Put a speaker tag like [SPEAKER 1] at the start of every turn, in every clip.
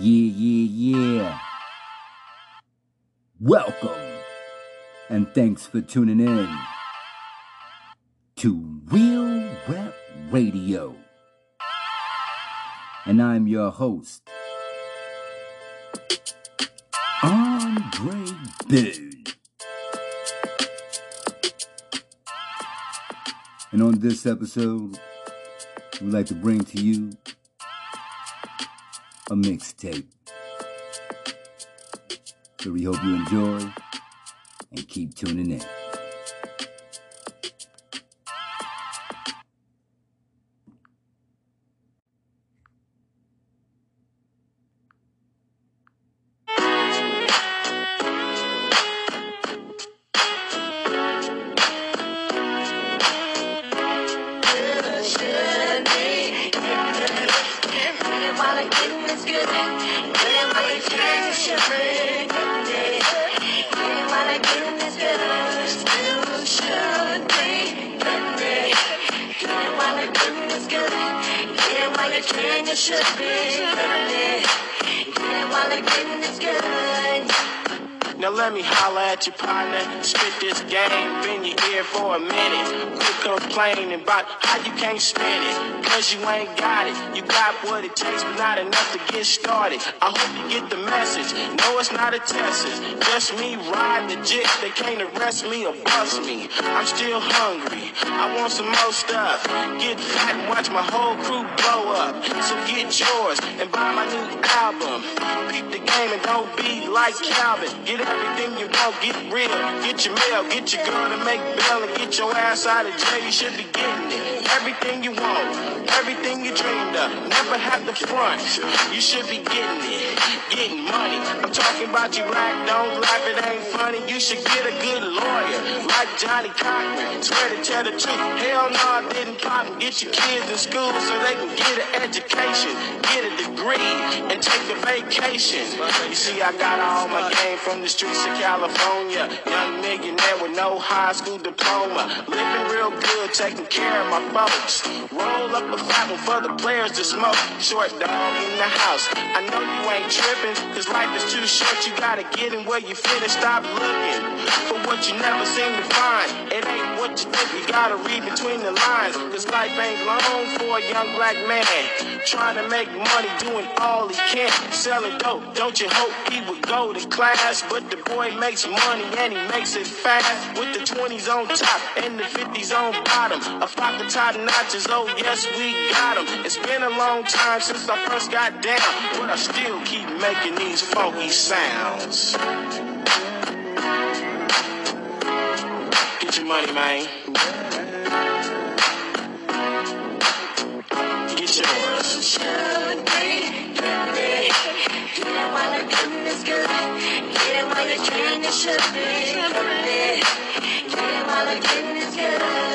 [SPEAKER 1] Yeah, yeah, yeah. Welcome and thanks for tuning in to Real Rap Radio. And I'm your host, Andre Boone. And on this episode, we'd like to bring to you a mixtape. So we hope you enjoy and keep tuning in.
[SPEAKER 2] Complaining about how you can't spend it, cause you ain't got it. You got what it takes, but not enough to get started. I hope you get the message. No, it's not a test, it's just me riding the jet. They can't arrest me or bust me. I'm still hungry. I want some more stuff. Get fat and watch my whole crew blow up. So get yours and buy my new album. Peep the game and don't be like Calvin. Get everything you want, get real. Get your mail, get your girl to make bail and get your ass out of jail. You should be getting it. Everything you want, everything you dreamed of. Never have to front. You should be getting it. Getting money. I'm talking about you rack, don't laugh, it ain't funny. You should get a good lawyer like Johnnie Cochran. Swear to tell the truth. Hell no, I didn't pop and get your kids in school so they can get an education, get a degree, and take a vacation. You see, I got all my game from the streets of California. Young millionaire with no high school diploma. Living real good, taking care of my folks. Roll up a one for the players to smoke. Short dog in the house. I know you ain't tripping, cause life is too short. You gotta get in where you fit and stop looking for what you never seem to find. It ain't what you think, you gotta read between the lines. Cause life ain't long for a young black man. Trying to make money, doing all he can. Selling dope, don't you hope he would go to class? But the boy makes money and he makes it fast. With the 20s on top and the 50s on bottom. A flock of top notches, oh yes, we got 'em. It's been a long time since I first got down. But I still keep making these funky sounds. Get your money, man. Get yours. Get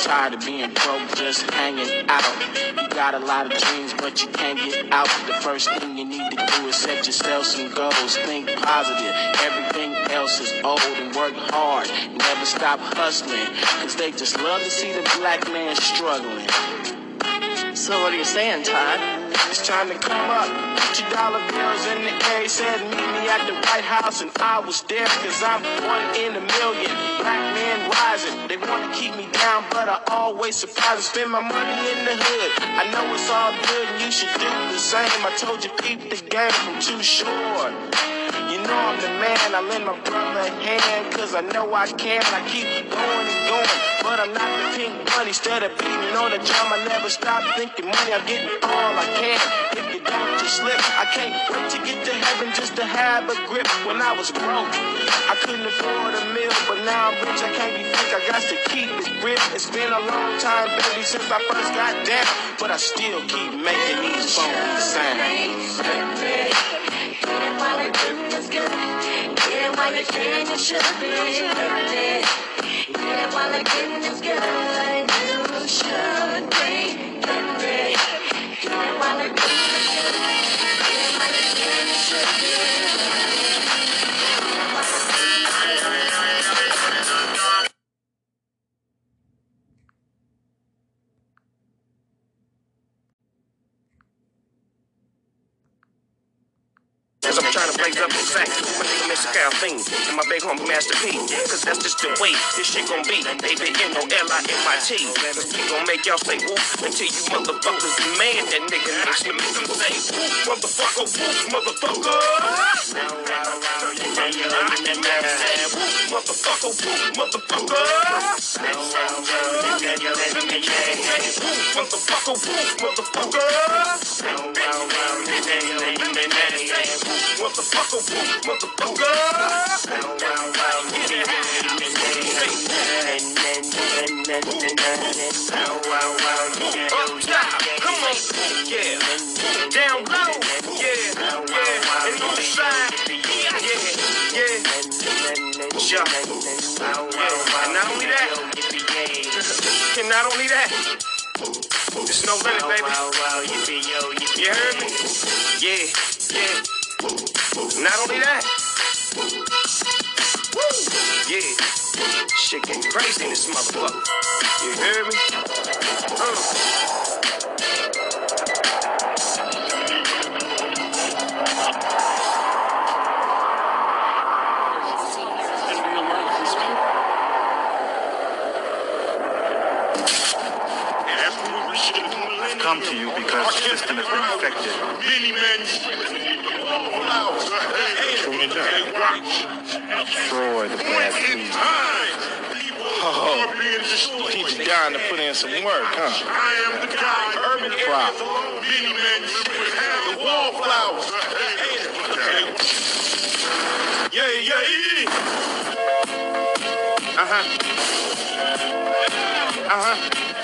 [SPEAKER 2] tired of being broke, just hanging out. You got a lot of dreams, but you can't get out. The first thing you need to do is set yourself some goals. Think positive. Everything else is old and work hard. Never stop hustling. Cause they just love to see the black man struggling.
[SPEAKER 3] So what are you saying, Todd?
[SPEAKER 2] It's time to come up. Put your dollar bills in the air. He said, meet me at the White House, and I was there because I'm one in a million. Black men rising. They want to keep me down, but I always surprise and spend my money in the hood. I know it's all good, and you should do the same. I told you, keep the game from Too Short. Know I'm the man, I lend my brother a hand, cause I know I can. I keep going and going, but I'm not the pink bunny. Instead of beating on the drum, I never stop thinking money. I'm getting all I can. If you don't, just slip. I can't wait to get to heaven just to have a grip. When I was broke, I couldn't afford a meal, but now I'm rich. I can't be fake. I got to keep it real. It's been a long time, baby, since I first got down, but I still keep making these funky sounds.
[SPEAKER 4] While you're getting sugar. Yeah, while the getting is good, you should be ready. Yeah, while the getting is good. Yeah, while the getting is sugar.
[SPEAKER 5] And that's just the way this shit gon' be. Baby, N-O-L-I-M-I-T. We gon' make y'all say whoop until you motherfuckers demand that nigga next to me. Some say whoop, motherfucker, whoop, motherfucker. Motherfucker, whoop, motherfucker. Motherfucker, whoop, motherfucker. Motherfucker, whoop, motherfucker. Come on, yeah. Down low, yeah, yeah. And on the side, yeah, yeah. Yeah. And not only that, and not only that, it's no limit, baby. You heard me? Yeah, yeah. Not only that, yeah. Shit getting crazy in this motherfucker. You heard me? Uh.
[SPEAKER 6] I've come to you because the system has been infected. Destroy the bad seed.
[SPEAKER 7] Oh, teach you down to put in some work, huh? Urban crop. The wallflowers. Yeah, yeah, yeah. Uh-huh. Uh-huh.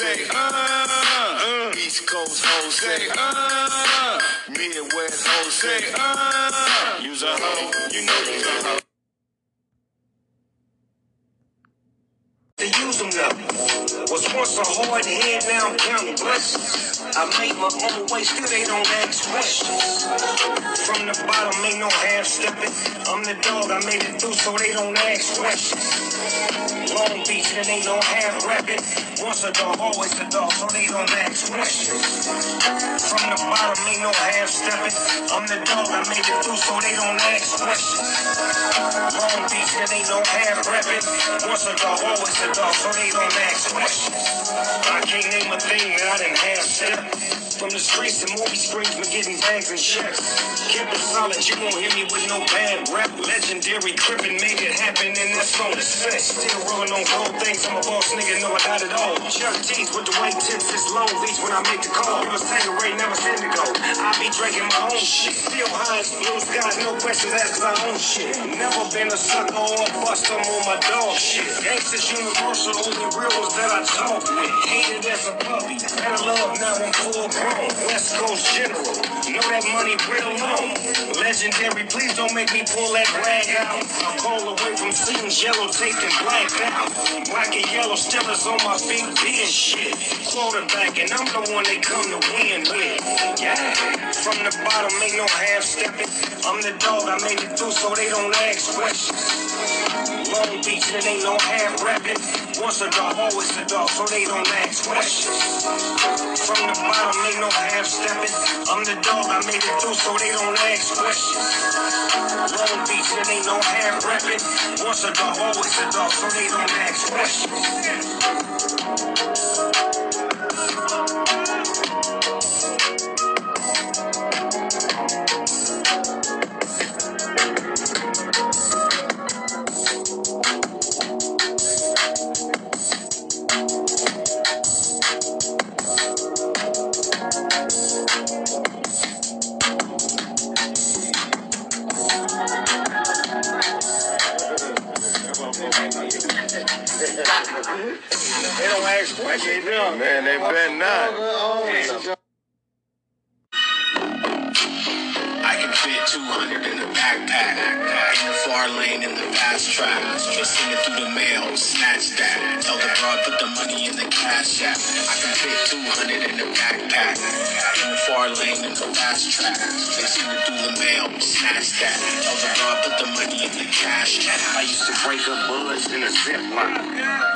[SPEAKER 8] Say, uh, East Coast hoes say, uh, Midwest hoes say, uh, you's a hoe, you know you's a hoe.
[SPEAKER 5] I made my own way, still they don't ask questions. From the bottom, ain't no half stepping. I'm the dog, I made it through, so they don't ask questions. Long Beach, and ain't no half rapping. Once a dog, always a dog, so they don't ask questions. The ain't no half stepping. I'm the dog, I made it through, so they don't ask questions. Long Beach, and ain't no half rapping. Once a dog, always a dog, so they don't ask questions. I can't name a thing that I didn't have said. From the streets to movie screens, we're getting bags and checks. Keep it solid, you won't hear me with no bad rap. Legendary crippin' made it happen, and that's on the set. Still rolling on cold things, I'm a boss nigga, know I got it all. Chuck T's with the white tips, it's low Beach when I make the call. You was Tanqueray, never send to go. I be drinking my own shit. Still high as blue skies, no questions asked, I own shit. Never been a sucker or a bust, I'm on my dog shit. Gangsters universal, only real ones that I talk with. Hated as a puppy, better love now I'm full grown. West Coast General, know that money real long. Legendary, please don't make me pull that rag out. I call away from scenes, yellow taped and blacked out. Black and yellow still is on my feet, B and shit. Quarterback, and I'm the one they come to win with. Yeah. From the bottom, ain't no half stepping. I'm the dog, I made it through, so they don't ask questions. Long Beach, it ain't no half rapping. Once a dog, always a dog, so they don't ask questions. From the bottom, ain't no half stepping. I'm the dog, I made it through, so they don't ask questions. Long Beach, it ain't no half rapping. Once a dog, always a dog, so they don't ask questions.
[SPEAKER 9] Snatch that. Broad put the money in the cash app. I
[SPEAKER 5] used to break up bullets in a ziploc.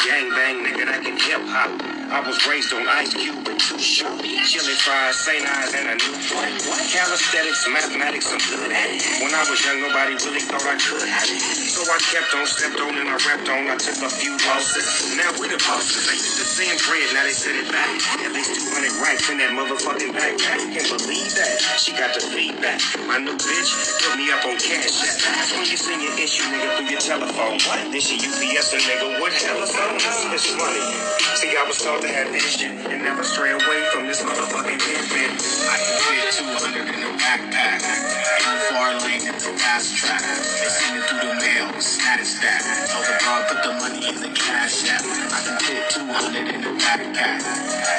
[SPEAKER 5] Gang bang, nigga, hip hop. I was raised on Ice Cube and Too Short. Chili fries, St. Ides, and a new boy. Calisthenics, mathematics, I'm good at it. When I was young, nobody really thought I could have it. So I kept on, stepped on, and I rapped on. I took a few losses. Now we the bosses. They used to send bread, now they send it back. At least 200 racks in that motherfucking backpack. Can't believe that. She got the feedback. My new bitch put me up on cash. That's when you send your issue, nigga, through your telephone. What? Then she UPS a nigga with telephone. It's funny. See, I was taught to have vision and never stray away from this motherfucking pen.
[SPEAKER 9] I can fit 200 in the backpack. In the far lane in the fast track. They send it through the mail, snatch that. Tell the broad put the money in the cash app. I can fit 200 in the backpack.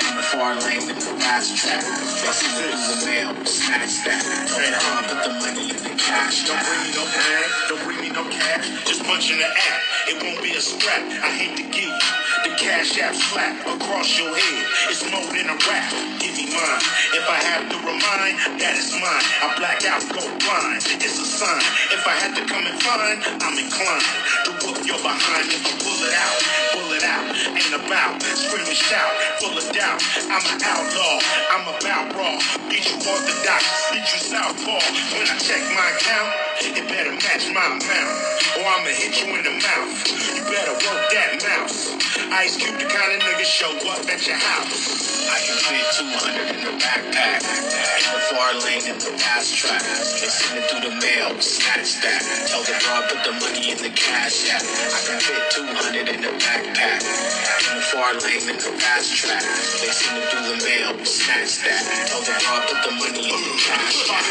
[SPEAKER 9] In the far lane in the fast track. They send it through the mail, snatch that. Tell the broad put the money in the cash
[SPEAKER 10] Don't bring me no bag, don't bring me no cash. Just punch in the app. It won't be a scrap. I hate to give you the cash app slap across your head. It's more than a rap. Give me mine. If I have to remind, that is mine. I black out, go blind. It's a sign. If I had to come and find, I'm inclined to whoop your behind. If I pull it out, pull it out. Ain't about scream and shout, full of doubt. I'm an outlaw. I'm about raw. Get you orthodox, get you southpaw. When I check my account, it better match my amount, or I'ma hit you in the mouth. You better work that mouse. Ice Cube, the kind of nigga show up at your house.
[SPEAKER 9] I can fit 200 in the backpack. In the far lane in the fast track. They send it through the mail, snatch that. Tell the broad put the money in the cash app. I can fit 200 in the backpack. In the far lane in the fast track. They send it through the mail, snatch that. Tell the broad put the money in the cash app.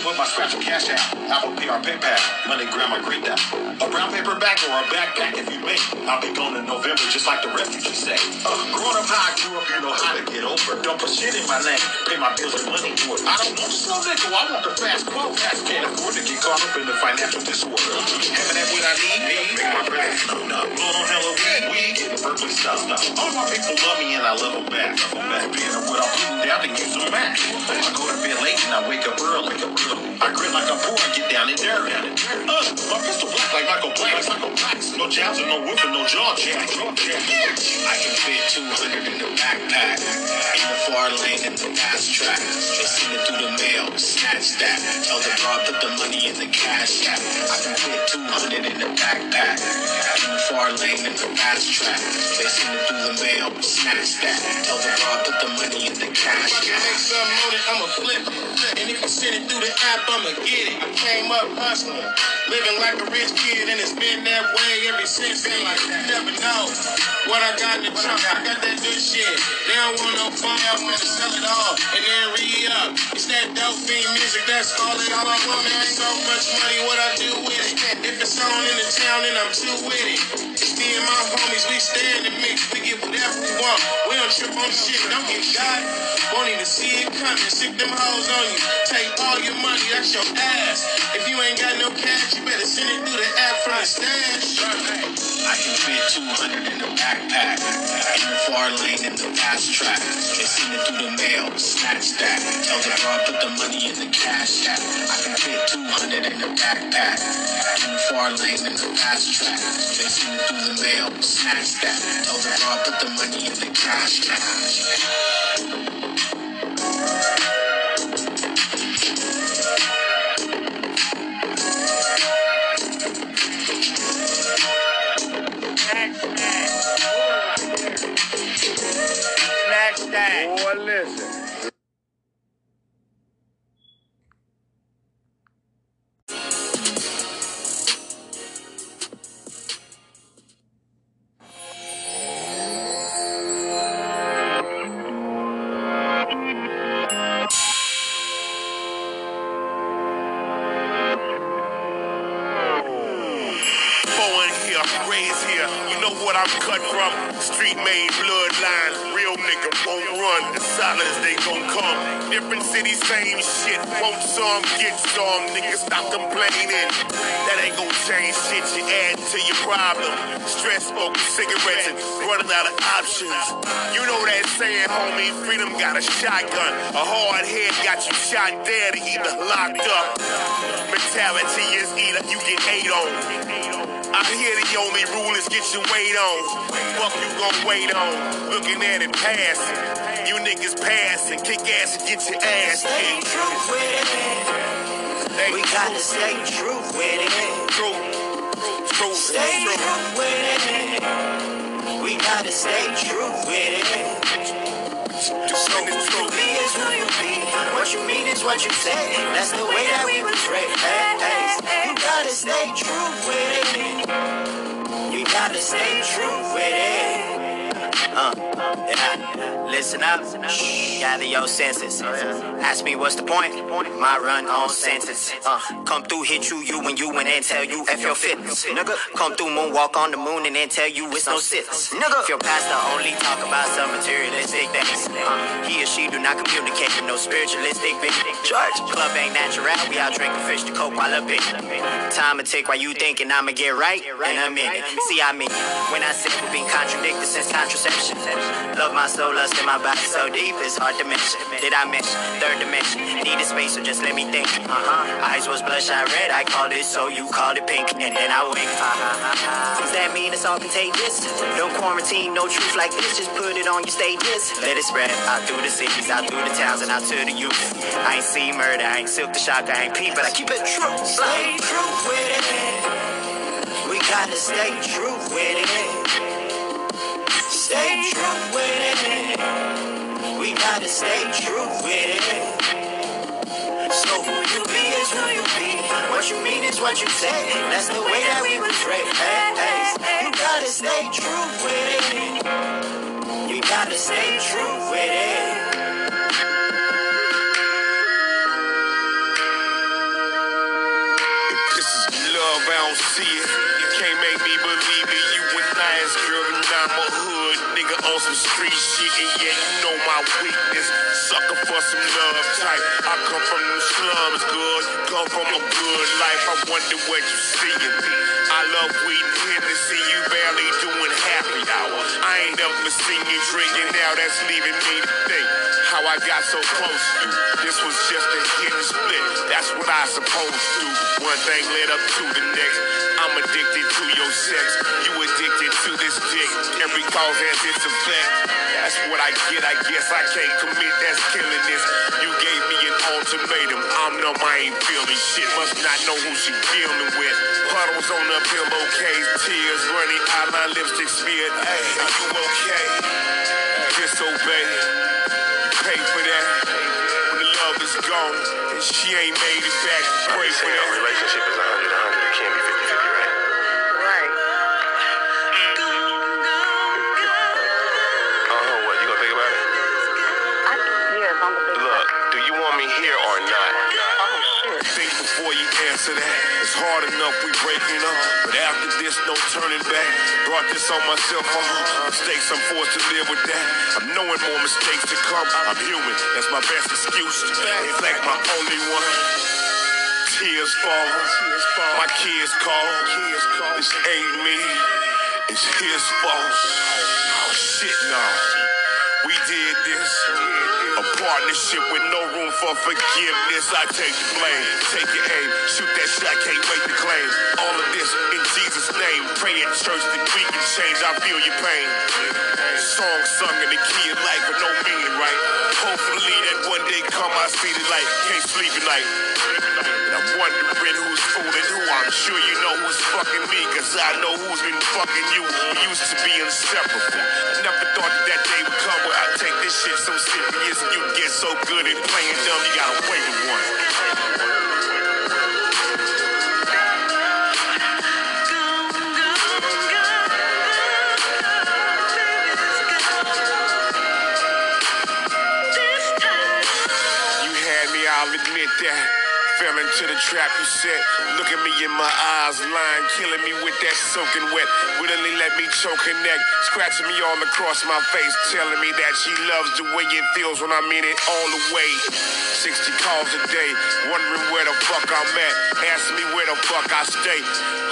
[SPEAKER 7] Put my scratch cash out. Apple Pay or PayPal. Money grandma greet that. A brown paper bag or a backpack if you make. I'll be gone in November just like the refugees say. Uh, growing up how I grew up, you know how to get over. Don't put shit in my name. Pay my bills with money to it. I don't want slow nickel. I want the fast quote. Fast can't afford to get caught up in the financial disorder. Having that what I need, make my bread snowed up. Blowing on hella weed, weed, getting Berkeley stuff. All my people love me and I love them back. Back being what I'm putting down to use them back. I go to bed late and I wake up early. I grit like I'm poor and get down. Uh, my pistol black like Michael Black. No jabs and no no jaw jack.
[SPEAKER 9] I can fit 200 in the backpack. In the far lane in the fast track. They send it through the mail, snatch that. Tell the broad put the money in the cash app. I can fit 200 in the backpack. In the far lane in the fast track. They send it through the mail, snatch that. Tell the broad put the money in the cash.
[SPEAKER 10] It, I'ma flip it. And if you send it through the app, I'ma get it. I came up hustling, living like a rich kid, and it's been that way ever since. And like, you never know what I got in the trunk. I got that good shit. They don't want no fun, I'm gonna sell it all and then re up. It's that dope fiend music, that's all that all I want. Man, so much money, what I do with it. If it's on in the town, then I'm too with it. Me and my homies, we stand and mix. We get whatever we want. We don't trip on shit, don't get shot. Won't even see it coming. Sick them hoes on you. Take all your money, that's your ass. If you ain't got no cash, you better send it through the app from the stash.
[SPEAKER 9] I can fit 200 in the backpack. In the far lane in the fast track. They send it through the mail, snatch that. Tell the broad put the money in the cash app. I can fit 200 in the backpack. In the far lane in the fast track. They send it the mail, snatch that. Tell the broad put the money in the cash app.
[SPEAKER 10] Boy, listen.
[SPEAKER 11] They gon' come. Different cities, same shit. Won't some get some. Niggas stop complaining. That ain't gon' change shit. You add to your problem. Stress, smoke, cigarettes, and running out of options. You know that saying, homie. Freedom got a shotgun. A hard head got you shot dead either locked up. Mentality is either you get ate on. I hear the only rule is get your weight on. Fuck you gon' wait on. Looking at it passing. You niggas passing. Kick ass and get your ass
[SPEAKER 4] Stay
[SPEAKER 11] kicked.
[SPEAKER 4] true with it. We gotta stay true with it.
[SPEAKER 11] True. True.
[SPEAKER 4] Stay
[SPEAKER 11] True.
[SPEAKER 4] true with it. We gotta stay true with it. So who you be is who you be. What you mean is what you say. That's the way that we was raised. Hey, hey. You gotta stay true with it. You gotta stay true with it.
[SPEAKER 12] Uh, yeah. Listen up, gather your senses. Ask me what's the point? My run on sentence. Uh, come through, hit you, you and you, and then tell you F your fitness. Nigga, come through, moonwalk on the moon, and then tell you it's no sits. Nigga, if your pastor only talk about some materialistic things, uh, he or she do not communicate with no spiritualistic thing. Church, club ain't natural, we out drinking fish to coke while up in. Time to take while you thinking I'ma get right in a minute. See, I mean, when I say we've been contradicted since contraception. Love my soul, lust in my body so deep, it's hard to mention. Did I mention third dimension? Needed space, so just let me think. Uh huh. Eyes was bloodshot red, I called it so you called it pink, and then I wink. Uh huh. Does that mean it's all contagious? No quarantine, no truth like this. Just put it on your stages. Let it spread out through the cities, out through the towns, and out to the youth. I ain't see murder, I ain't silk the shock, I ain't peep, but I keep it true.
[SPEAKER 4] Stay true with it. We gotta stay true with it. Stay true with it. We gotta stay true with it. So who you be is who you be. What you mean is what you say. That's the way that we raised. Hey, hey. You gotta stay true with it. You gotta stay true with it.
[SPEAKER 11] This is love, I don't see it. Street shit, yeah, you know my weakness. Sucker for some love type. I come from them slums, good. Come from a good life. I wonder what you seeing. I love weed and Hennessy. You barely doing happy hour. I ain't ever seen you drinking. Now that's leaving me to think how I got so close to you. This was just a hit and split. That's what I supposed to. One thing led up to the next. I'm addicted to your sex. You addicted to this dick. Every cause has its effect. That's what I get. I guess I can't commit. That's killing this. You gave me an ultimatum. I'm numb. I ain't feeling shit. Must not know who she dealing with. Puddles on the pillowcase. Tears running. Eyeliner lipstick smeared. Hey, are you okay? Disobey pay for that. When the love is gone and she ain't made it back, pray for that.
[SPEAKER 13] Look, do you want me here or not?
[SPEAKER 3] Oh, shit.
[SPEAKER 11] Think before you answer that. It's hard enough we breaking up, but after this, no turning back. Brought this on myself. Uh, mistakes, I'm forced to live with that. I'm knowing more mistakes to come. I'm human. That's my best excuse. In fact, my only one. Tears fall. My kids call. This ain't me. It's his fault. Oh shit, no. We did this. Partnership with no room for forgiveness. I take the blame. Take your aim. Shoot that shot. Can't wait to claim. All of this in Jesus' name. Pray at church that we can change. I feel your pain. Song sung in the key of life with no meaning, right? Hopefully that one day come I see the light. Can't sleep at night. And I'm wondering who's fooling who. I'm sure you know who's fucking me, cause I know who's been fucking you. We used to be inseparable. I never thought that, shit so serious and you get so good at playing dumb, you gotta wait with one. You had me, I'll admit that. Fell into the trap you set. Look at me in my eyes, lying, killing me with that soaking wet. Willingly let me choke her neck, scratching me all across my face, telling me that she loves the way it feels when I'm in it all the way. 60 calls a day, wondering where the fuck I'm at. Asking me where the fuck I stay.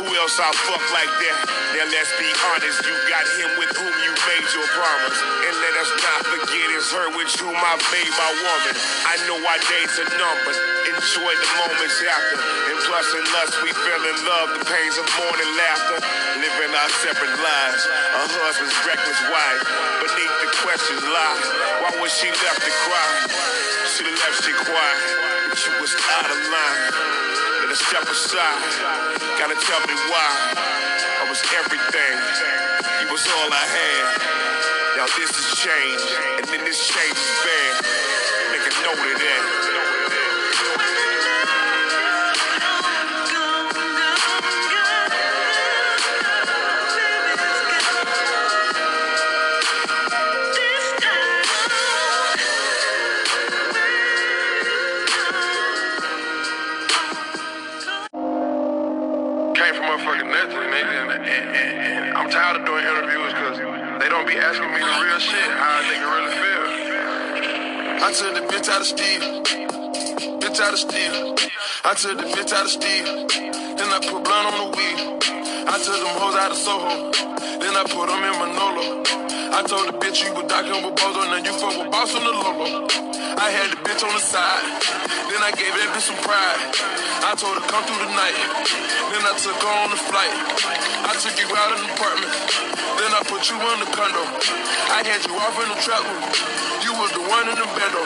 [SPEAKER 11] Who else I fuck like that? Now let's be honest, you got him with whom you made your promise. And let us not forget it's her with whom I made my woman. I know our days are numbered. Enjoy the moments after. And plus in lust we fell in love, the pains of morning laughter. Living our separate lives. A husband's reckless wife. Beneath the questions lie. Why was she left to cry? Should've left shit quiet. But you was out of line. Let us step aside. Gotta tell me why. I was everything. Was all I had. Now this is change. And then this change is bad. Note of that.
[SPEAKER 14] Bitch out of Steve, bitch out of Steve. I took the bitch out of Steve, then I put blunt on the weed. I took them hoes out of Soho, then I put them in Manolo. I told the bitch you was docking with Bozo, now you fuck with Boss on the Lolo. I had the bitch on the side, then I gave that bitch some pride. I told her come through the night, then I took her on the flight. I took you out of the apartment, then I put you in the condo. I had you off in the trap room, was the one in the bando.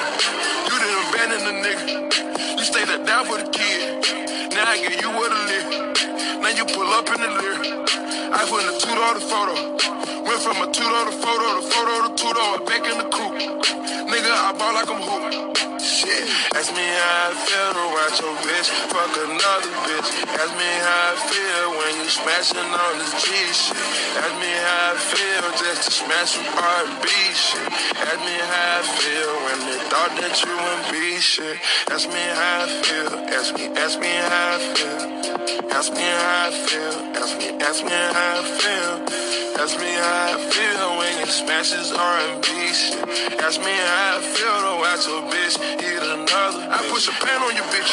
[SPEAKER 14] You didn't abandon the nigga, you stayed there down for the kid. Now I get you where to live, now you pull up in the lear. I put a two dollar photo, went from a two dollar photo to photo to two dollar back in the coupe. Nigga, I ball like I'm hoop. Shit, ask me how I feel to watch your bitch fuck another bitch. Ask me how I feel when you smashing on this G shit. Ask me how I feel just to smash some R&B shit. Ask me how I feel when they thought that you wouldn't be shit. Ask me how I feel. Ask me, ask me how I feel. Ask me how I feel. Ask me, ask me how I feel. Ask me how I feel you R&B shit. Ask me how I feel to watch your bitch eat another. I put some pan on you, bitch.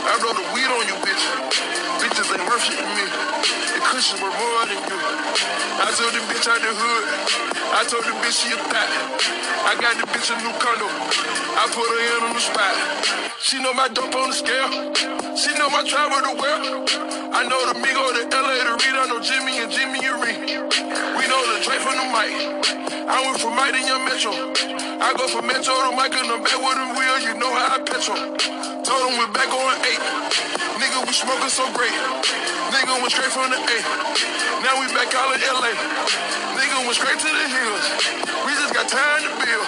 [SPEAKER 14] I roll the weed on you, bitch. Bitches ain't worth shit to me. The cushions were more than you. I told the bitch out the hood. I told the bitch she a thot. I got the bitch a new condo. I put her in on the spot. She know my dope on the scale. She know my travel the world. I know the Migo, the LA, the Reed, I know Jimmy and Jimmy and Ree. We know the Drake from the mic. I went from Mike to Young Metro. I go from Metro to Mike and I'm back with the wheel. You know how I petrol. Told him we're back on eight. Nigga, we smoking so great. Nigga went straight from the A. Now we back out in LA. Nigga went straight to the hills. We just got time to build.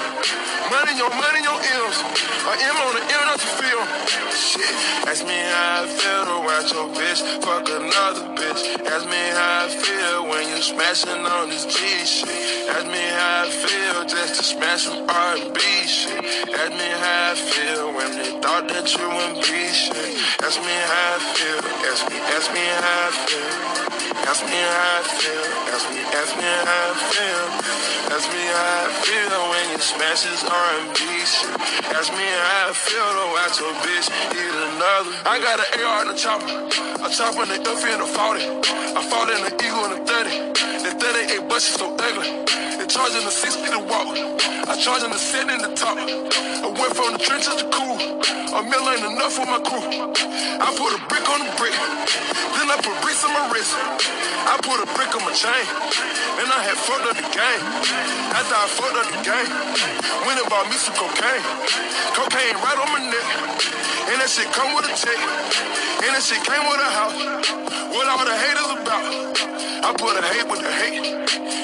[SPEAKER 14] Money on money on M's. A M on the M, not to feel. Shit. Ask me how I feel to watch your bitch fuck another bitch. Ask me how I feel when you smashing on this G shit. Ask me how I feel just to smash some R&B shit. Ask me how I feel when they thought that you wouldn't be shit. Ask me how I feel. Ask me, ask me how I feel. Ask me how I feel. Ask me, ask me how I feel. Ask me how I feel when you smash this R&B shit. Ask me how I feel to watch your bitch eat another. I got an AR and a chopper. A chopper and a F and a 40. I fought in an Eagle and a 30. The 38 buses so ugly. They charging the 60 to walk. I charge in the 7 in the top. I went from the trenches to cool. A mill ain't enough for my crew. I put a brick on the brick. Then I put bricks on my wrist. I put a brick on my chain. Then I had fucked up the game. After I fucked up the game, went and bought me some cocaine. Cocaine right on my neck. And that shit come with a check. And that shit came with a house. What all the haters about? I put a hate with the hate.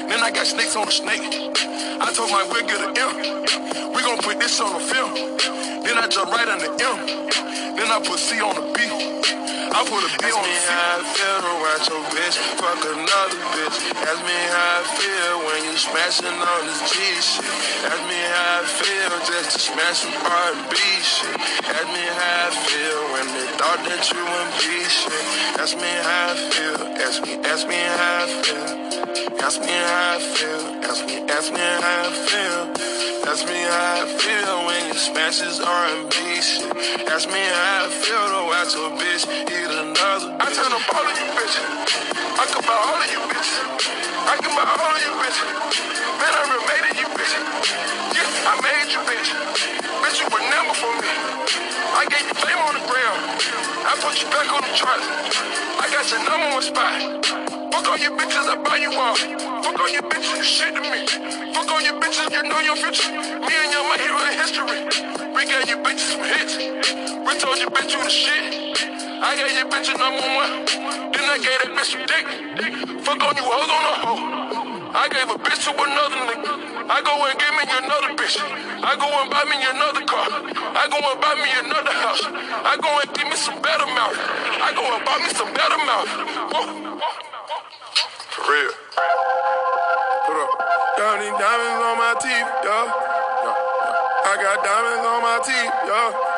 [SPEAKER 14] Then I got snakes on the snake. I told my we'll get an M. We gon' put this on the film. Then I jump right on the M. Then I put C on the B. I put a B on the C. how I feel to watch your bitch fuck another bitch. Ask me how I feel when you smashing on this G shit. Ask me how I feel just to smash some R&B shit. Ask me how I feel thought that you wouldn't be shit. Ask me how I feel. Ask me, ask me how I feel. Ask me how I feel. Ask me, ask me how I feel. Ask me how I feel when you smash this R&B shit. Ask me how I feel to watch a bitch eat another. I turn up all of you bitches. I can buy all of you bitches. I can buy all of you bitches. Man, I remade you bitches. Yeah, I made you bitch. Bitch, you were. I gave you fame on the ground. I put you back on the charts. I got your number one spot. Fuck all your bitches, I buy you off. Fuck all your bitches, you shit to me. Fuck all you bitches, you know your future. Me and your my hero in history. We got you bitches some hits. We told you bitch you the shit. I got you bitch a number one. Then I gave that bitch some dick. Fuck on you hoes on a hoe. I gave a bitch to another nigga. I go and give me another bitch. I go and buy me another car. I go and buy me another house. I go and give me some better mouth. I go and buy me some better mouth. For real. Put up. Got diamonds on my teeth, yeah. I got diamonds on my teeth, yeah.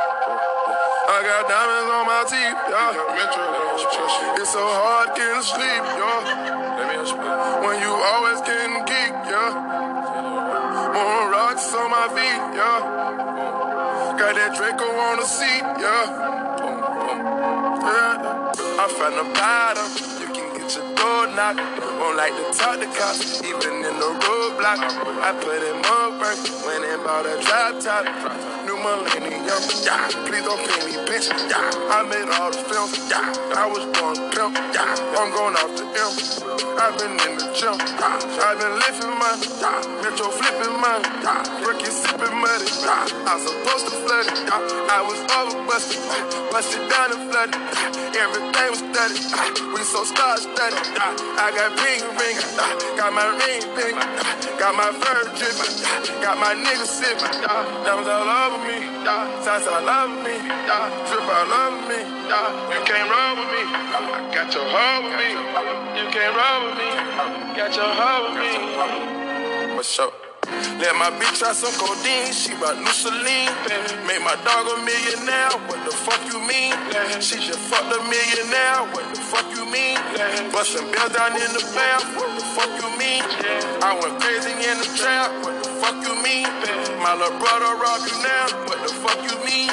[SPEAKER 14] I got diamonds on my teeth, yeah. It's so hard getting sleep, yeah. When you always getting geek, yeah. More rocks on my feet, yeah. Got that Draco on the seat, yeah. Yeah. I found the bottom. You can get your door knocked. Won't like to talk to cops, even in the roadblock. I put him up first, went and bought a drop top. New millennium, yeah. Please don't pay me, bitch, yeah. I made all the films, yeah. I was born pimp, yeah. I'm going off the M. I've been in the gym, yeah. I've been lifting money, yeah. Metro flipping money, yeah. Ricky sipping money, yeah. I supposed to flood it, yeah. I was over busted, busted down and flooded. Everything was studied, we so star studied. I got pink ring, ring. got my ring pink, got my fur dripping, got my niggas sipping, diamonds all over me, shots all over me, drip all over me. You can't run with me, I got your hoe with me. You can't run with me, got your hoe with me. What's up? Let my bitch try some codeine, she bought new Celine. Made my dog a millionaire, what the fuck you mean? She just fucked a millionaire, what the fuck you mean? Bustin' bells down in the bath, what the fuck you mean? I went crazy in the trap, fuck you mean? My little brother robbed you now, what the fuck you mean?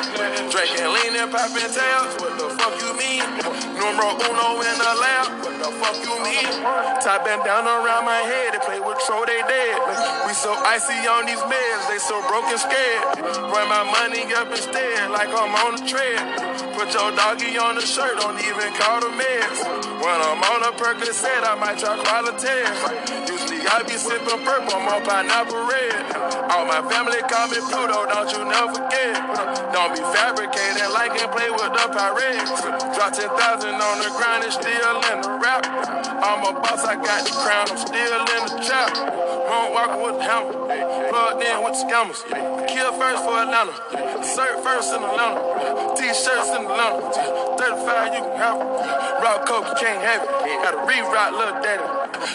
[SPEAKER 14] Drinking lean and popping tails, what the fuck you mean? Numero uno in the lab, what the fuck you mean? Tie band down around my head, they play with Tro, they dead. We so icy on these meds, they so broken scared. Run my money up instead, like I'm on the tread. Put your doggy on the shirt, don't even call the meds. When I'm on a Percocet, I might try quality. I be sipping purple, on pineapple red. All my family call me Pluto, don't you never forget. Don't be fabricating like and play with the pirates. Drop 10,000 on the grind and still in the rap. I'm a boss, I got the crown, I'm still in the trap. Won't walk with the hammer, plugged in with the scammers. Kill first for Atlanta, cert first in Atlanta. T-shirts in Atlanta, 35 you can have it. Rock coke, you can't have it. Gotta reroute, little daddy.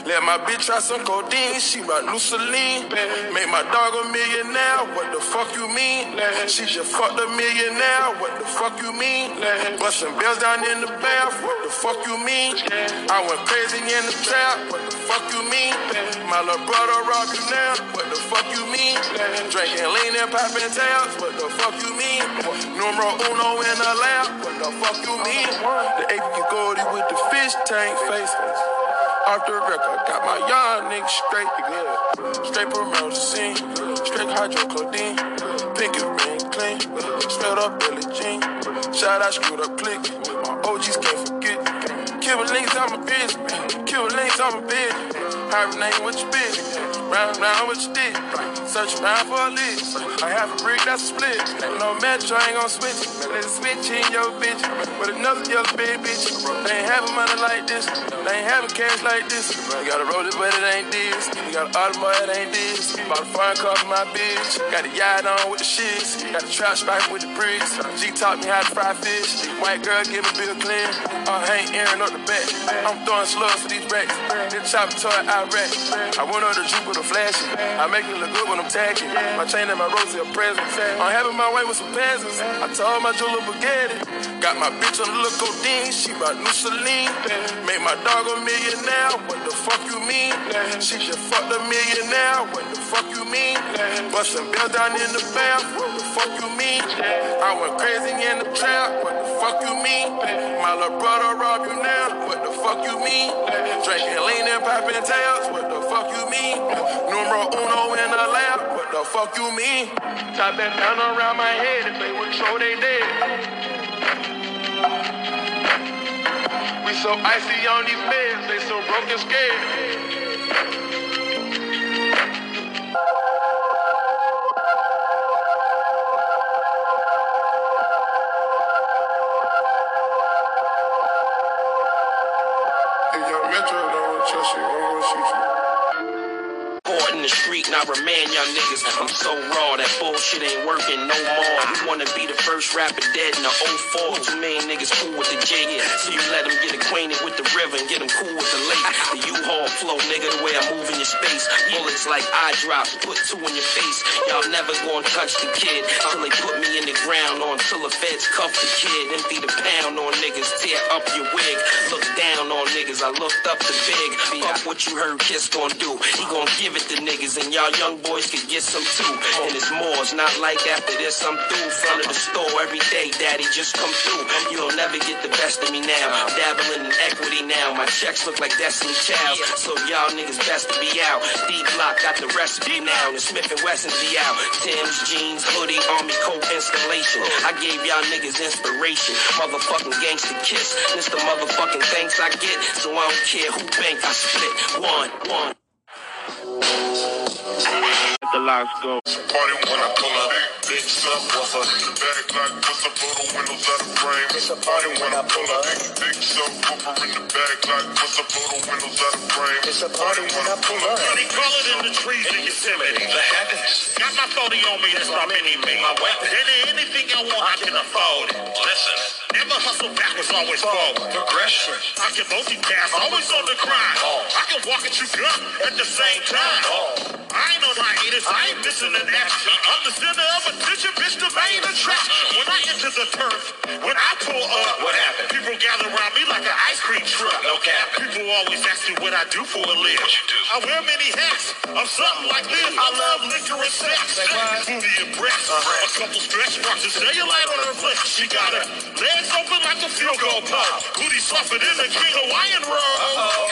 [SPEAKER 14] Let my bitch try some she my new Celine. Make my dog a millionaire, what the fuck you mean? She just fucked a millionaire, what the fuck you mean? Bustin' bells down in the bath, what the fuck you mean? I went crazy in the trap, what the fuck you mean? My little brother you now, what the fuck you mean? Drinking lean and popping tails, what the fuck you mean? Numero uno in the lab, what the fuck you mean? The AP Goldie with the fish tank face. Off the record, got my young nigga straight, yeah. Straight promethazine, straight hydrocodone, pinky ring clean, smelled up Billy Jean. Shout out, Screwed Up Click, my OGs can't forget. Kill links, I'm a bitch. Kill links, I'm a bitch. With your bitch. Round round with your dick. Search around for a list. I have a brick that's a split. No match, I ain't gon' switch. Let's switch in your bitch. With another yellow big bitch. They ain't having money like this. They ain't having cash like this. You gotta roll it, but it ain't this. You got an automobile, it ain't this. Bought a foreign car for my bitch. Got a yacht on with the shits. Got a trap spike with the bricks. G taught me how to fry fish. White girl give me Bill Clean. Uh, I ain't airing up the back. I'm throwing slugs for these racks. This chopper toy Iraq. I went on the Jupiter flashing. I make it look good when I'm tagging. My chain and my rose are present. I'm having my way with some peasants. I told my jeweler Bugatti. Got my bitch on the look codeine, she my new Celine. Made my dog a millionaire, what the fuck you mean? She just fucked a millionaire, what the fuck you mean? Bustin' bell down in the bath, what the fuck you mean? I went crazy in the trap, what the fuck you mean? My little brother rob you now, what the fuck you mean? Drinking lean and popping tails, what the fuck you mean? Numero uno in the lab, what the fuck you mean? Top that down around my head, if they would show they did. We so icy on these meds, they so broken scared. You, You.
[SPEAKER 15] Caught in the street, now remand y'all niggas. I'm so raw, that bullshit ain't working no more. We wanna be the first rapper dead in the 04. Too many niggas cool with the J, so you let them get acquainted with the river and get them cool with the lake. The U-Haul flow, nigga, the way I move in your space. Bullets like eye drops, put two in your face. Y'all never gonna touch the kid till they put me in the ground on till the feds cuff the kid. Empty the pound on niggas, tear up your wig. Look down on niggas, I looked up to big. Fuck what you heard Kiss gon' do. He gon' give it to niggas and y'all young boys could get some too. And it's more, it's not like after this I'm through. Front of the store every day, daddy just come through. You'll never get the best of me now. Dabbling in equity now. My checks look like Destiny Child. So y'all niggas best to be out. D Block got the recipe now. The Smith and Wessons be out. Tim's jeans, hoodie, army coat installation. I gave y'all niggas inspiration. Motherfucking gangster kiss. This the motherfucking thanks I get. So I don't care who bank I split. One, one.
[SPEAKER 16] Let the lights go.
[SPEAKER 14] Party when I pull up. Big subwoofer. The back like what's up on the windows out of frame. It's a party when I pull up. Big subwoofer in the back like what's up on the windows out of frame. It's a party when I pull up.
[SPEAKER 7] Honey, call it in the trees in Yosemite. The heavens. Got my 40 on me, that's my mini me. My weapon. Then anything I want, I can afford it. Listen, never hustle backwards, always forward. Progression. I can multitask, always on the grind. I can walk and chew gum at the same time. I ain't on hiatus, I ain't missing an action. I'm the center of attention, bitch, the main attraction. When I enter the turf, when I pull up, what happened? People gather around me like an ice cream truck. No cap. People always ask me what I do for a living. What you do? I wear many hats. I'm something like this. I love liquor sex. Booty and breasts. A couple stretch marks and cellulite on her flesh. She got her legs open like a field goal pop. Booty softer than a king Hawaiian roll.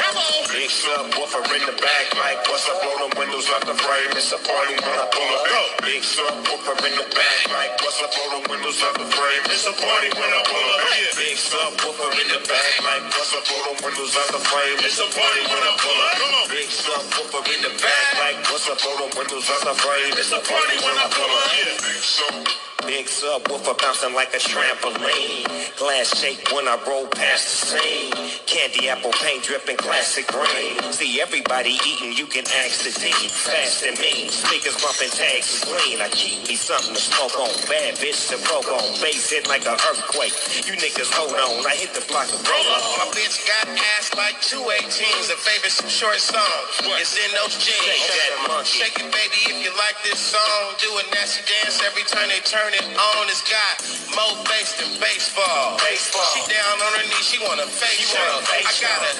[SPEAKER 7] Hello.
[SPEAKER 15] Big subwoofer in the back, like what's up, blow the windows out the frame. It's a party when I pull up. Big subwoofer in the back, like what's up, blow the windows out the frame. It's a party when I pull up. Big subwoofer in the back, like what's up, blow the windows out the frame. It's a party when I pull up. Come on. Big subwoofer in the back, like what's up, blow the windows out the frame. It's a party when I pull up. Big sub. Big subwoofer bouncing like a trampoline. Glass shake when I roll past the scene. Candy apple paint dripping classic green. See everybody eating, you can ask the D. Fast and mean. Speakers bumping tags is clean. I keep me something to smoke on. Bad bitch to broke on. Bass hit like an earthquake. You niggas hold on. I hit the block and roll on.
[SPEAKER 10] My bitch got ass like two 18s and favorite short songs. It's in those jeans.
[SPEAKER 15] Shake that monkey.
[SPEAKER 10] Shake it, baby, if you like this song. Do a nasty dance every time they turn it on. It's got more bass than baseball.
[SPEAKER 15] Baseball.
[SPEAKER 10] She down on her knees, she wanna face
[SPEAKER 15] She a.
[SPEAKER 10] I gotta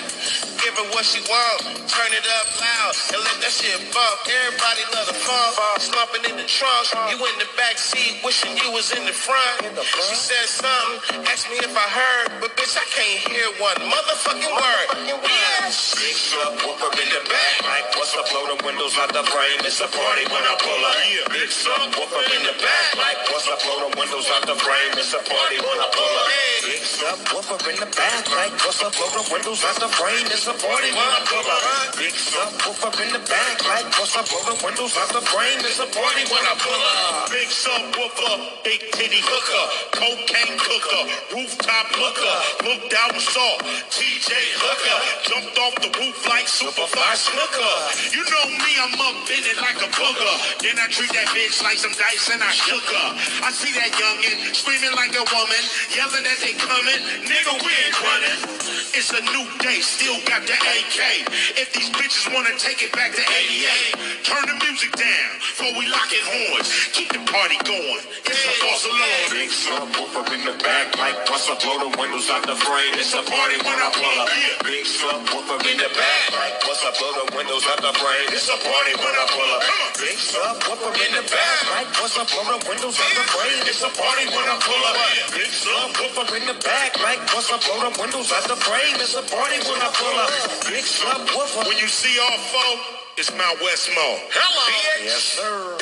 [SPEAKER 10] give her what she want. Turn it up loud and let that shit bump. Everybody love the funk. Slumping in the trunk. You in the back seat, wishing you was in the front. She said something, asked me if I heard, but bitch, I can't hear one motherfucking word. Yes.
[SPEAKER 15] Big subwoofer in the back, like what's up, blow the windows out the frame. It's a party when I pull up. Big subwoofer in the back, like what's up, blow the windows out the frame. It's a party when I pull up. Big subwoofer in the back, like what's up, blow the windows out the frame. It's a party when I pull up. Big subwoofer in the back, like what's up, blow the windows out the frame. It's a party when I pull up.
[SPEAKER 7] Big subwoofer, big titty hooker, cocaine cooker, rooftop looker, looked out and saw TJ hooker, jumped off the roof like superfly snooker. You know me, I'm up in it like a booger. Then I treat that bitch like some dice and I shook her. I see that youngin' screaming like a woman, yelling that they coming, nigga we ain't running.
[SPEAKER 11] It's a new day, still got the AK. If these bitches wanna take it back to 88, turn the music down before we lock it horns. Keep the party going. It's a false alarm.
[SPEAKER 15] Big subwoofer in the back, like once I blow the windows out the frame. It's a party when I pull up. Big subwoofer in the back, like once I blow the windows out the frame. It's a party when I pull up. Big subwoofer in the back, like once I blow the windows out the frame. It's a party when I pull up. Big subwoofer in the back, like once I blow the windows out the frame. It's a party when I pull up. Big subwoofer.
[SPEAKER 11] When you see all four, it's Mount Westmore. Hello.
[SPEAKER 15] Yes, sir.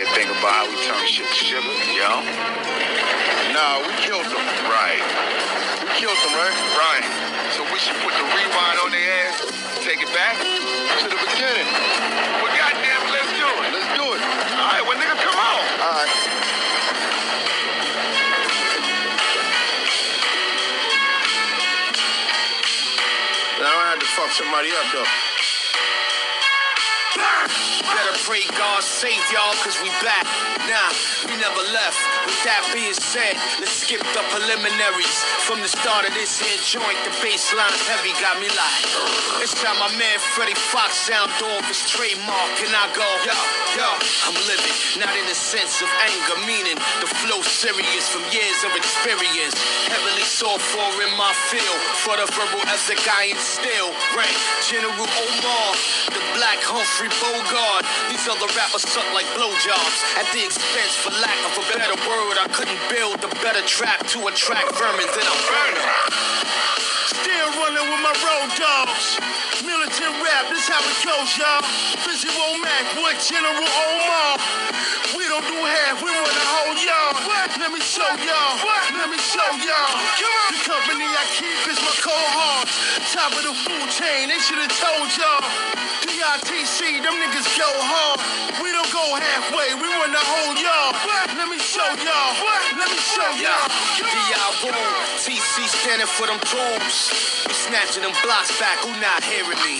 [SPEAKER 17] You think about how we turn shit to sugar, yo?
[SPEAKER 18] Nah, we killed them.
[SPEAKER 17] Right.
[SPEAKER 18] We killed them, right?
[SPEAKER 17] Right. So we should put the rewind on their ass, take it back
[SPEAKER 18] To the beginning. Fuck somebody up though.
[SPEAKER 19] Pray God save y'all, cause we back. Nah, we never left. With that being said, let's skip the preliminaries. From the start of this here joint, the baseline heavy got me like. It's time my man Freddie Foxxx sound off his trademark, and I go, yo, yo, I'm living. Not in the sense of anger, meaning the flow serious from years of experience. Heavily sought for in my field, for the verbal ethic I instill. Rank General Omar, the Black Humphrey Bogart. Other rappers suck like blowjobs. At the expense, for lack of a better word, I couldn't build a better trap to attract vermin than I'm burning. Still running with my road dogs. Militant rap, this how it goes, y'all. Visual Mac, what General Omar. We don't do half, we want the whole y'all. Let me show y'all. Let me show y'all. The company I keep is my cohorts. Top of the food chain, they should have told y'all. DITC, them niggas go hard. We don't go halfway, we want the whole y'all. Let me show y'all. Let me show y'all. DI TC standing for them tools. We snatching them blocks back, who not hearing me?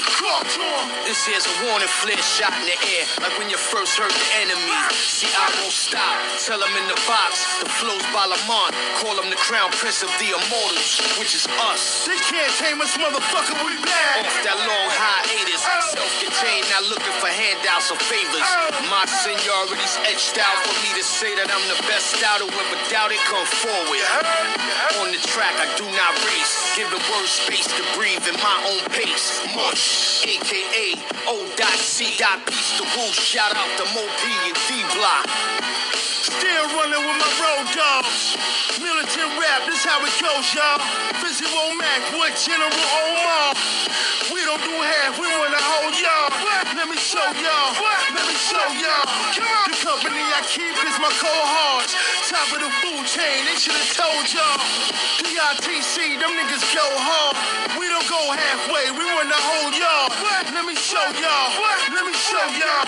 [SPEAKER 19] This here's a warning flare shot in the air, like when you first heard the enemy. See, I won't stop. Tell them in the box, the flows by Lamont. Call him the crown prince of the immortals, which is us. They can't tame us, motherfucker, we back. Off that long hiatus, oh. self-contained, not looking for handouts or favors. Oh. My seniority's etched out for me to say that I'm the best out. Whoever doubt it, come forward. On the track, I do not race. Give the word space to breathe in my own pace. Mush, aka O.C. Beast the Woo. Shout out to Mo P and D Block. Still running with my road dogs. Militant rap, this how it goes, y'all. Visual Mac, what General Omar. We don't do half, we want the whole y'all. Let me show y'all. Let me show y'all. Company I keep is my cohorts. Top of the food chain, they should have told y'all. DITC, them niggas go hard. We don't go halfway, we want the whole y'all. Let me show y'all. Let me show y'all.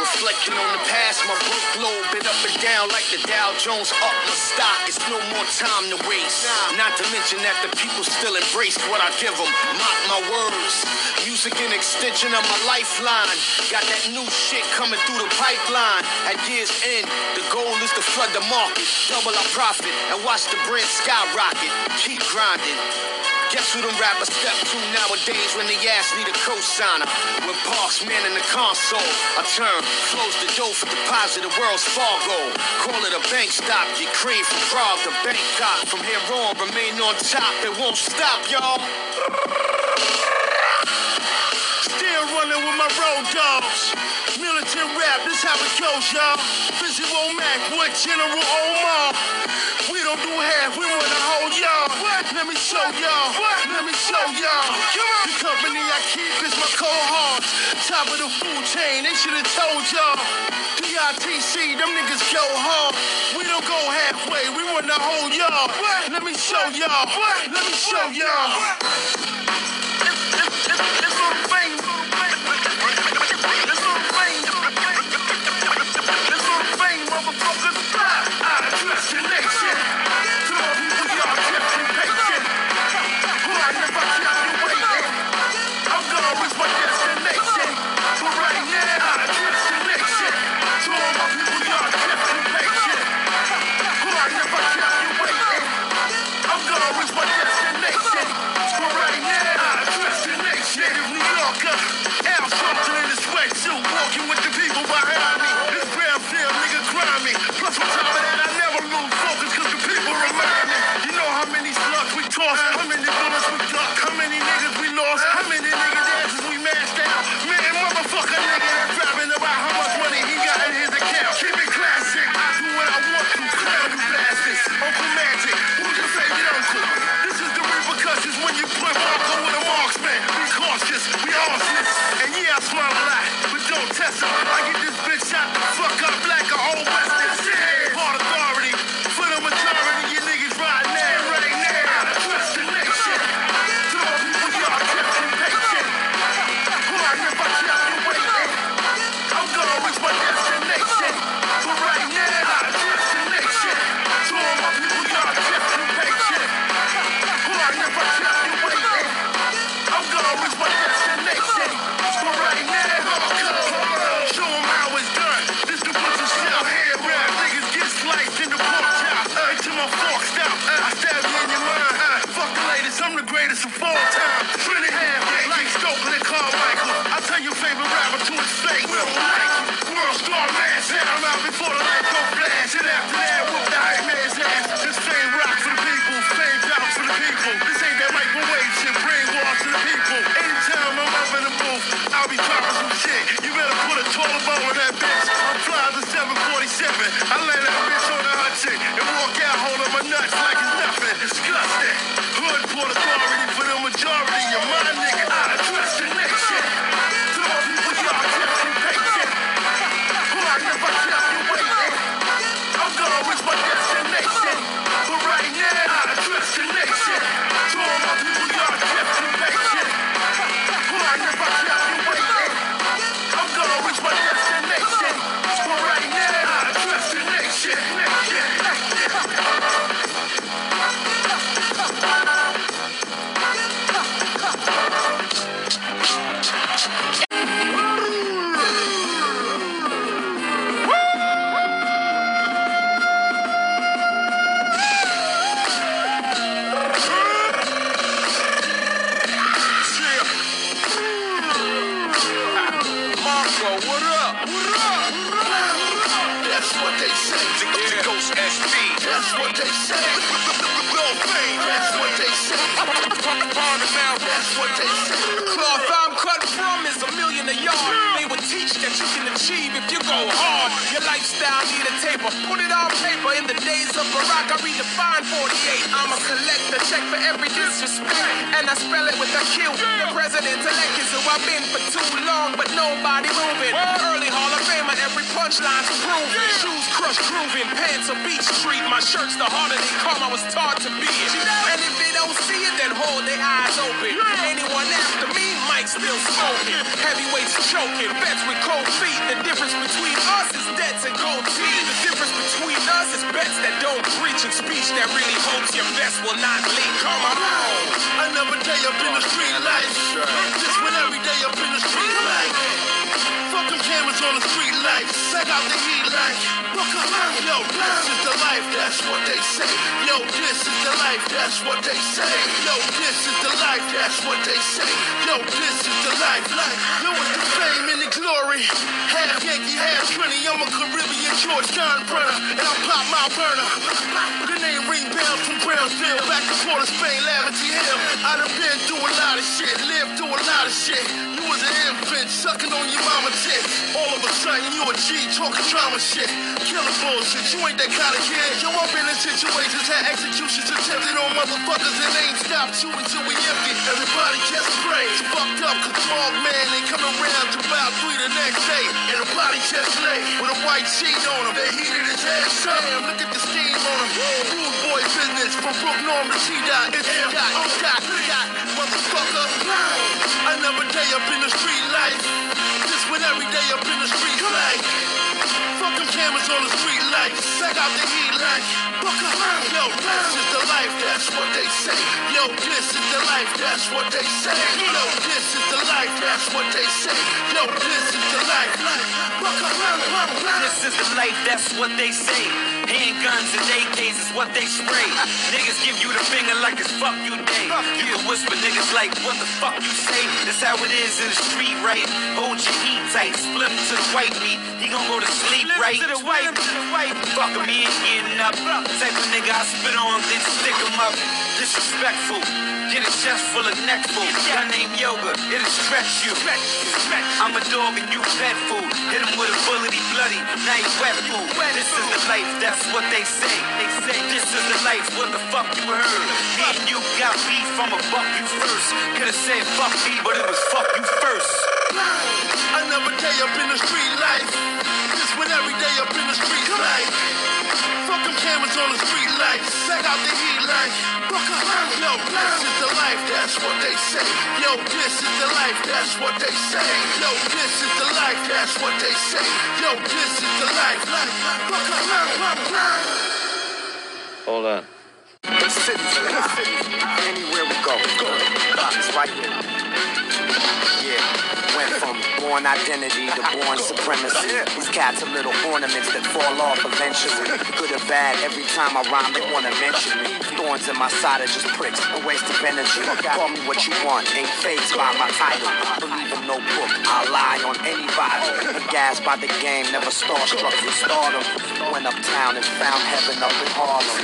[SPEAKER 19] Reflecting on the past, my workload been up and down like the Dow Jones up my stock. It's no more time to waste. Not to mention that the people still embrace what I give them. Mock my words. Music an extension of my lifeline. Got that new shit coming through the pipeline. At year's end, the goal is to flood the market, double our profit, and watch the brand skyrocket. Keep grinding. Guess who them rappers step to nowadays when they ass need a cosigner? With Parks man in the console, I turn close the door for deposit the Wells Fargo. Call it a bank stop, get cream from Prague to Bangkok. From here on, remain on top, it won't stop, y'all. Still running with my road dogs. Militant rap, this how it goes, y'all. Visual Mac, what General Omar. We don't do half, we want the whole y'all. Let me show y'all. Let me show y'all. The company I keep is my cohorts. Top of the food chain, they should have told y'all. DITC, them niggas go hard. We don't go halfway, we want the whole y'all. Let me show y'all. Let me show y'all. I'm gonna
[SPEAKER 20] the Barack, I redefined 48. I'm a collector, check for every disrespect. And I spell it with a Q. The president-elect is who I've been for too long, but nobody moving. Early Hall of Famer, every punchline's proven. Shoes crushed, grooving. Pants a beach street. My shirt's the harder they come. I was taught to be it. And if they don't see it, then hold their eyes open. Anyone after me might still smoking. Heavyweights choking. Bets with cold feet. The difference between us is debts and gold teeth. That really hopes your best will not leak. Come on.
[SPEAKER 21] Another day up in the street life. Just when every day up in the street life. Fuck them cameras on the street life. Sack out the heat like. Yo, this is the life, that's what they say. Yo, this is the life, that's what they say. Yo, this is the life, that's what they say. Yo, this is the life. Life. Yo, it's the fame and the glory. Half Yankee, half Trinity. I'm a Caribbean George John Brenner. And I pop my burner. Grenade ring bells from Brownsville. Back to Port of Spain, Laventille Hill. I done been through a lot of shit. Lived through a lot of shit. You was an infant, sucking on your mama tits. All of a sudden, you a G, talking drama shit. Killing bullshit. You ain't that kind of kid. Yo, I've been in situations, had executions attempted on motherfuckers and ain't stopped you until we empty. Everybody just pray. It's fucked up, cause dog man ain't coming around to about three the next day. And the body just lay with a white sheet on him. They heated his ass up. Damn, look at the steam on him. Rude boy business from Brook Norm to T-Dot. It's got, got, got, motherfucker. Another day up in the street life. Just when every day up in the street life. Fuck them cameras on the street life. Sack out the heat like. Fuck 'em. Yo, this is the life, that's what they say. Yo, this is the life, that's what they say. Yo, this is the life, that's what they say. Yo, this is the life.
[SPEAKER 22] This is the life, that's what they say. Handguns and AKs is what they spray. Niggas give you the finger like it's fuck you day. You can whisper niggas like what the fuck you say. That's how it is in the street, right? Hold your heat tight, split him to the white meat. He gon' go to sleep, right? To the white, to the white. Fuck him, he ain't getting up. Type of nigga I spit on, then stick him up. Disrespectful. Get a chest full of neck food. Gun named Yoga, it'll stretch you. I'm a dog and you pet food. Hit him with a bullet, he bloody. Now he wet food. This is the life, that's what they say. They say this is the life, what the fuck you heard? Me and you got beef, I'ma buck you first. Could've said fuck me, but it was fuck you first.
[SPEAKER 21] Another day up in the street life. Just when every day up in the street life. Fuck them cameras on the street life. Sack out the heat like. Fuck 'em. Yo, this is the life, that's what they say. Yo, this is the life, that's what they say. Yo, this is the life, that's what they say. Yo, this is the life. Fuck 'em.
[SPEAKER 23] Hold on.
[SPEAKER 24] The city's in the city. Anywhere we go, go. It's right here. Yeah. Went from born identity to born supremacy. These cats are little ornaments that fall off eventually. Good or bad, every time I rhyme, they wanna mention me. Thorns in my side are just pricks, a waste of energy. Call me what you want, ain't phased by my title. Believe in no book, I'll lie on anybody. Gassed by the game, never starstruck with stardom. Went uptown and found heaven up in Harlem.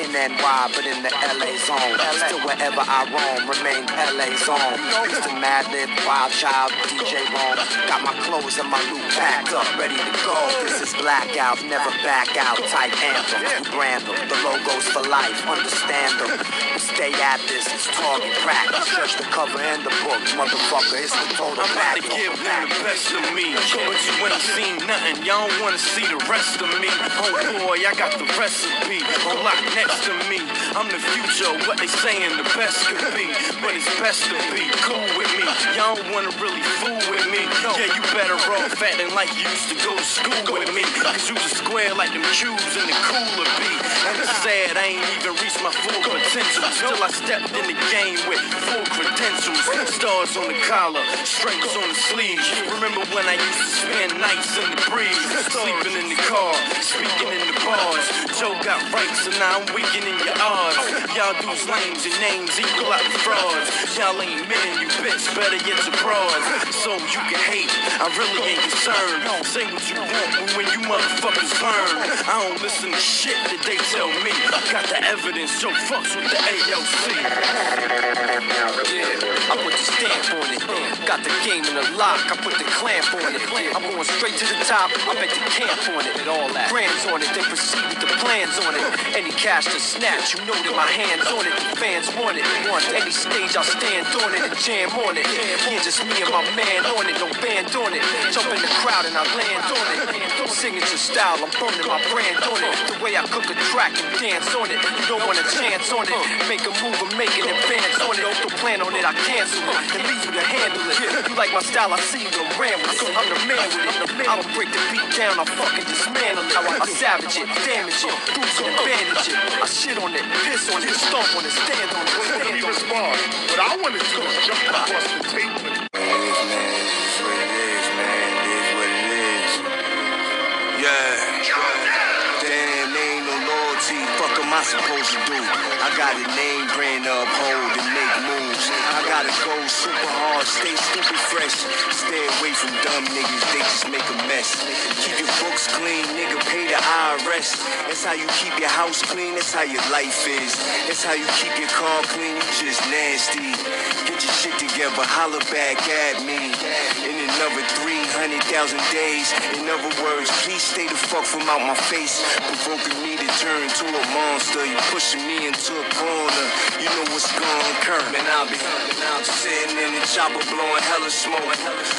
[SPEAKER 24] In NY, but in the LA zone. Still wherever I roam, remain LA zone. Mr. Madlib, Wildchild, DJ Rome. Got my clothes and my loot packed up, ready to go. This is blackout, never back out. Type anthem, you brand them. The logos for life, understand them. Stay at this, it's target practice. Search the cover and the book, motherfucker. It's the total
[SPEAKER 20] I'm about to give them the best of me. But you ain't seen nothing. Y'all don't wanna see the rest of me. Oh boy, I got the recipe on lock next to me. I'm the future, what they saying the best could be. But it's best to be cool with me. Y'all don't wanna really fool with me. Yeah, you better off acting like you used to go to school with me. Cause you was square like them Jews in the cooler beat. And it's sad I ain't even reached my full potential. Still I stepped in the game with full credentials. Stars on the collar, stripes on the sleeves. Remember when I used to spend nights in the breeze, sleeping in the car, speaking in the bars. Joe got rights, so now I'm weakening your odds.
[SPEAKER 25] Y'all dudes lames, and names equal out the frauds. Y'all ain't men, you bitch, better get your bras. So you can hate, I really ain't concerned. Say what you want, but when you motherfuckers burn, I don't listen to shit that they tell me. I Got the evidence, so fucks with the AOC.
[SPEAKER 20] Yeah, I put the stamp on it. Got the game in the lock, I put the clamp on it. I'm going straight to the top, I bet the camp on it. All that. Grams on it, they proceed with the plans on it. Any cash to snatch, you know that my hands on it. The fans want it. Want any stage, I'll stand on it and jam on it. Yeah, just me and my man on it, no band on it. Jump in the crowd and I land on it. Signature style, I'm burning my brand on it. The way I cook a track and dance on it. You don't want a chance on it. Make a move and make an advance on it. Don't plan on it, I cancel it. And leave you to handle it. You like my style, I see you to ram with it. I'm the man with it. I don't break the beat down, I fucking dismantle it. I savage it, damage it, bruise it, and bandage it. I shit on it, piss on it, stomp on it, stand on it,
[SPEAKER 26] Let me
[SPEAKER 20] stand on it.
[SPEAKER 26] respond. What I want to do is jump across
[SPEAKER 19] I supposed to do? I got a name brand to uphold and make moves. I gotta go super hard, stay stupid fresh. Stay away from dumb niggas, they just make a mess. Keep your books clean, nigga, pay the IRS. That's how you keep your house clean, that's how your life is. That's how you keep your car clean, you just nasty. Get your shit together, holler back at me. In another 300,000 days. In other words, please stay the fuck from out my face. Provoking me to turn to a monster. You pushing me into a corner. You know what's gonna occur. Man, I'll be I'm sitting in the chopper blowing hella smoke.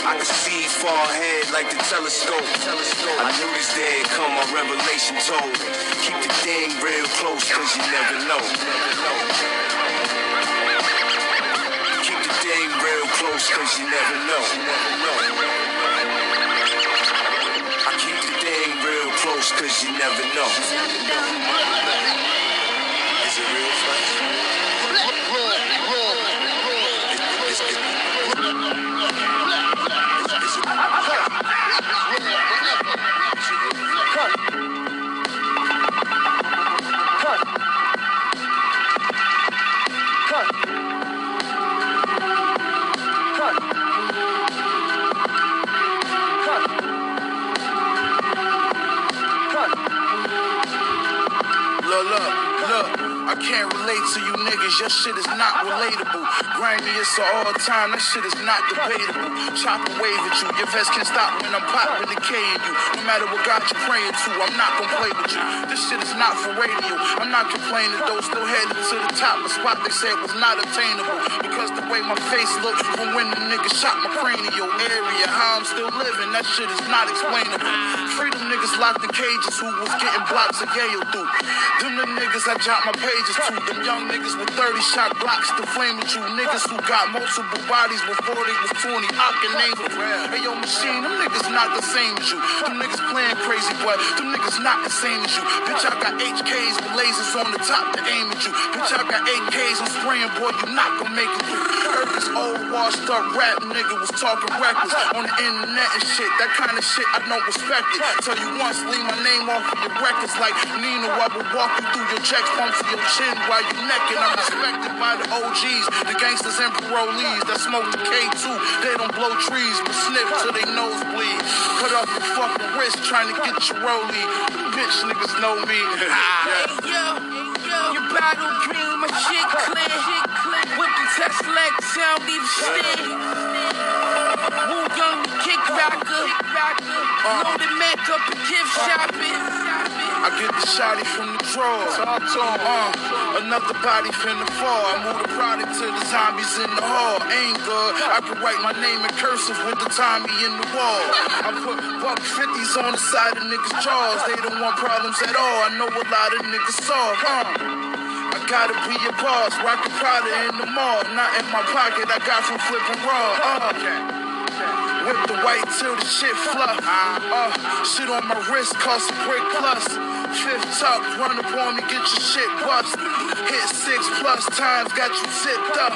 [SPEAKER 19] I can see far ahead like the telescope. I knew this day would come, my revelation told. Keep the thing real close, cause you never know. Keep the thing real close, cause you never know. I keep the thing real close, cause you never know.
[SPEAKER 18] Niggas. Your shit is not relatable. Grimy is all time. That shit is not debatable. Chop wave at you. Your vest can't stop when I'm popping the K in you. No matter what God you're praying to, I'm not gonna play with you. This shit is not for radio. I'm not complaining though. Still headed to the top. The spot they said was not attainable. Because the way my face looks from when the nigga shot my cranial area. How I'm still living. That shit is not explainable. Freedom niggas locked in cages who was getting blocks of Yale through. Them the niggas I dropped my pages to. Them young niggas with 30 shot blocks to flame at you. Niggas who got multiple bodies before they was 20. I can name them. Hey yo, machine, them niggas not the same as you. Them niggas playing crazy, but them niggas not the same as you. Bitch, I got HKs with lasers on the top to aim at you. Bitch, I got AKs, I'm spraying, boy, you not gonna make it through. Heard this old washed up rap nigga was talking reckless on the internet and shit. That kind of shit I don't respect it. Tell you once, leave my name off of your records like Nino. I will walk you through your checks, pump to your chin while you necking. I'm respected by the OGs, the gangsters and parolees that smoke the K2. They don't blow trees, but sniff till they nose bleed. Cut off your fucking wrist trying to get your rollie. Bitch niggas know me.
[SPEAKER 27] Hey yo, your battle green, my shit clear. With the test leg, sound a stick. Woo young kick rocker. Uh. Loaded makeup and gift shopping.
[SPEAKER 18] I get the shotty from the drawer. Talk to 'em, uh, another body finna fall. I move the product to the zombies in the hall. Ain't good. I can write my name in cursive with the Tommy in the wall. I put buck fifties on the side of niggas' jaws. They don't want problems at all. I know a lot of niggas solve. Uh. I gotta be your boss. Rock the Prada in the mall. Not in my pocket. I got from flipping raw. Uh. Whip the white till the shit fluff. Uh, shit on my wrist cost a brick plus. Fifth tuck, run up on me, get your shit bust. Hit six
[SPEAKER 27] Plus, times got you zipped up.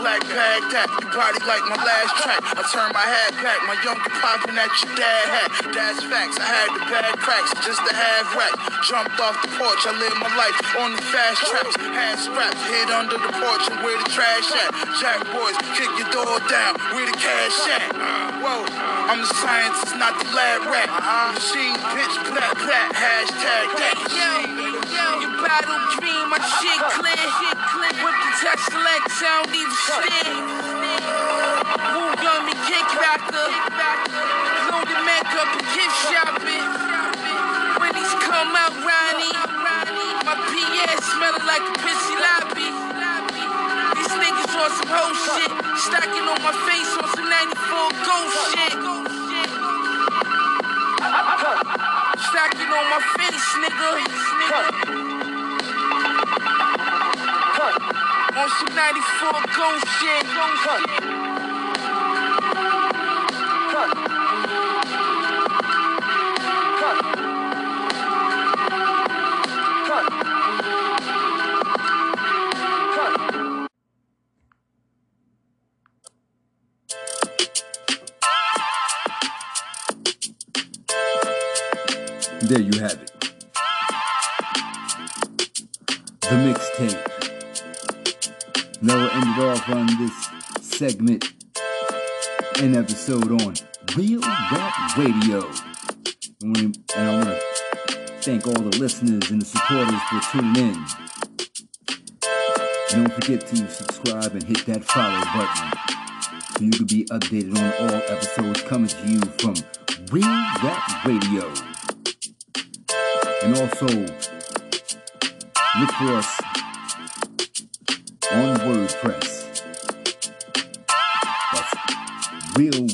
[SPEAKER 27] Black bag that, you body like my last track. I turn my hat back, my younger popping at your dad hat. That's facts, I had the bad cracks just to have rap. Jumped off the porch, I live my life on the fast tracks. Had straps, hid under the porch and where the trash at. Jack boys, kick your door down, where the cash at. Whoa, I'm the scientist, not the lab rat. Machine, bitch, black, black, hashtag that. Yo, yo, you battle dream, my shit clear. Whip the touch select, sound even steer. Woo gun me kick backer. Load the Mac up and gift shopping. When these come out, Ronnie. My PS smelling like a pissy on some whole shit. Stacking on my face on some 94 ghost shit. Stacking on my face, nigga. On some 94 ghost shit.
[SPEAKER 1] There you have it. The mixtape. Now we'll end it off on this segment and episode on Real Rap Radio. And we- I want to thank all the listeners and the supporters for tuning in. Don't forget to subscribe and hit that follow button so you can be updated on all episodes coming to you from Real Rap Radio. And also, look for us on WordPress. That's Real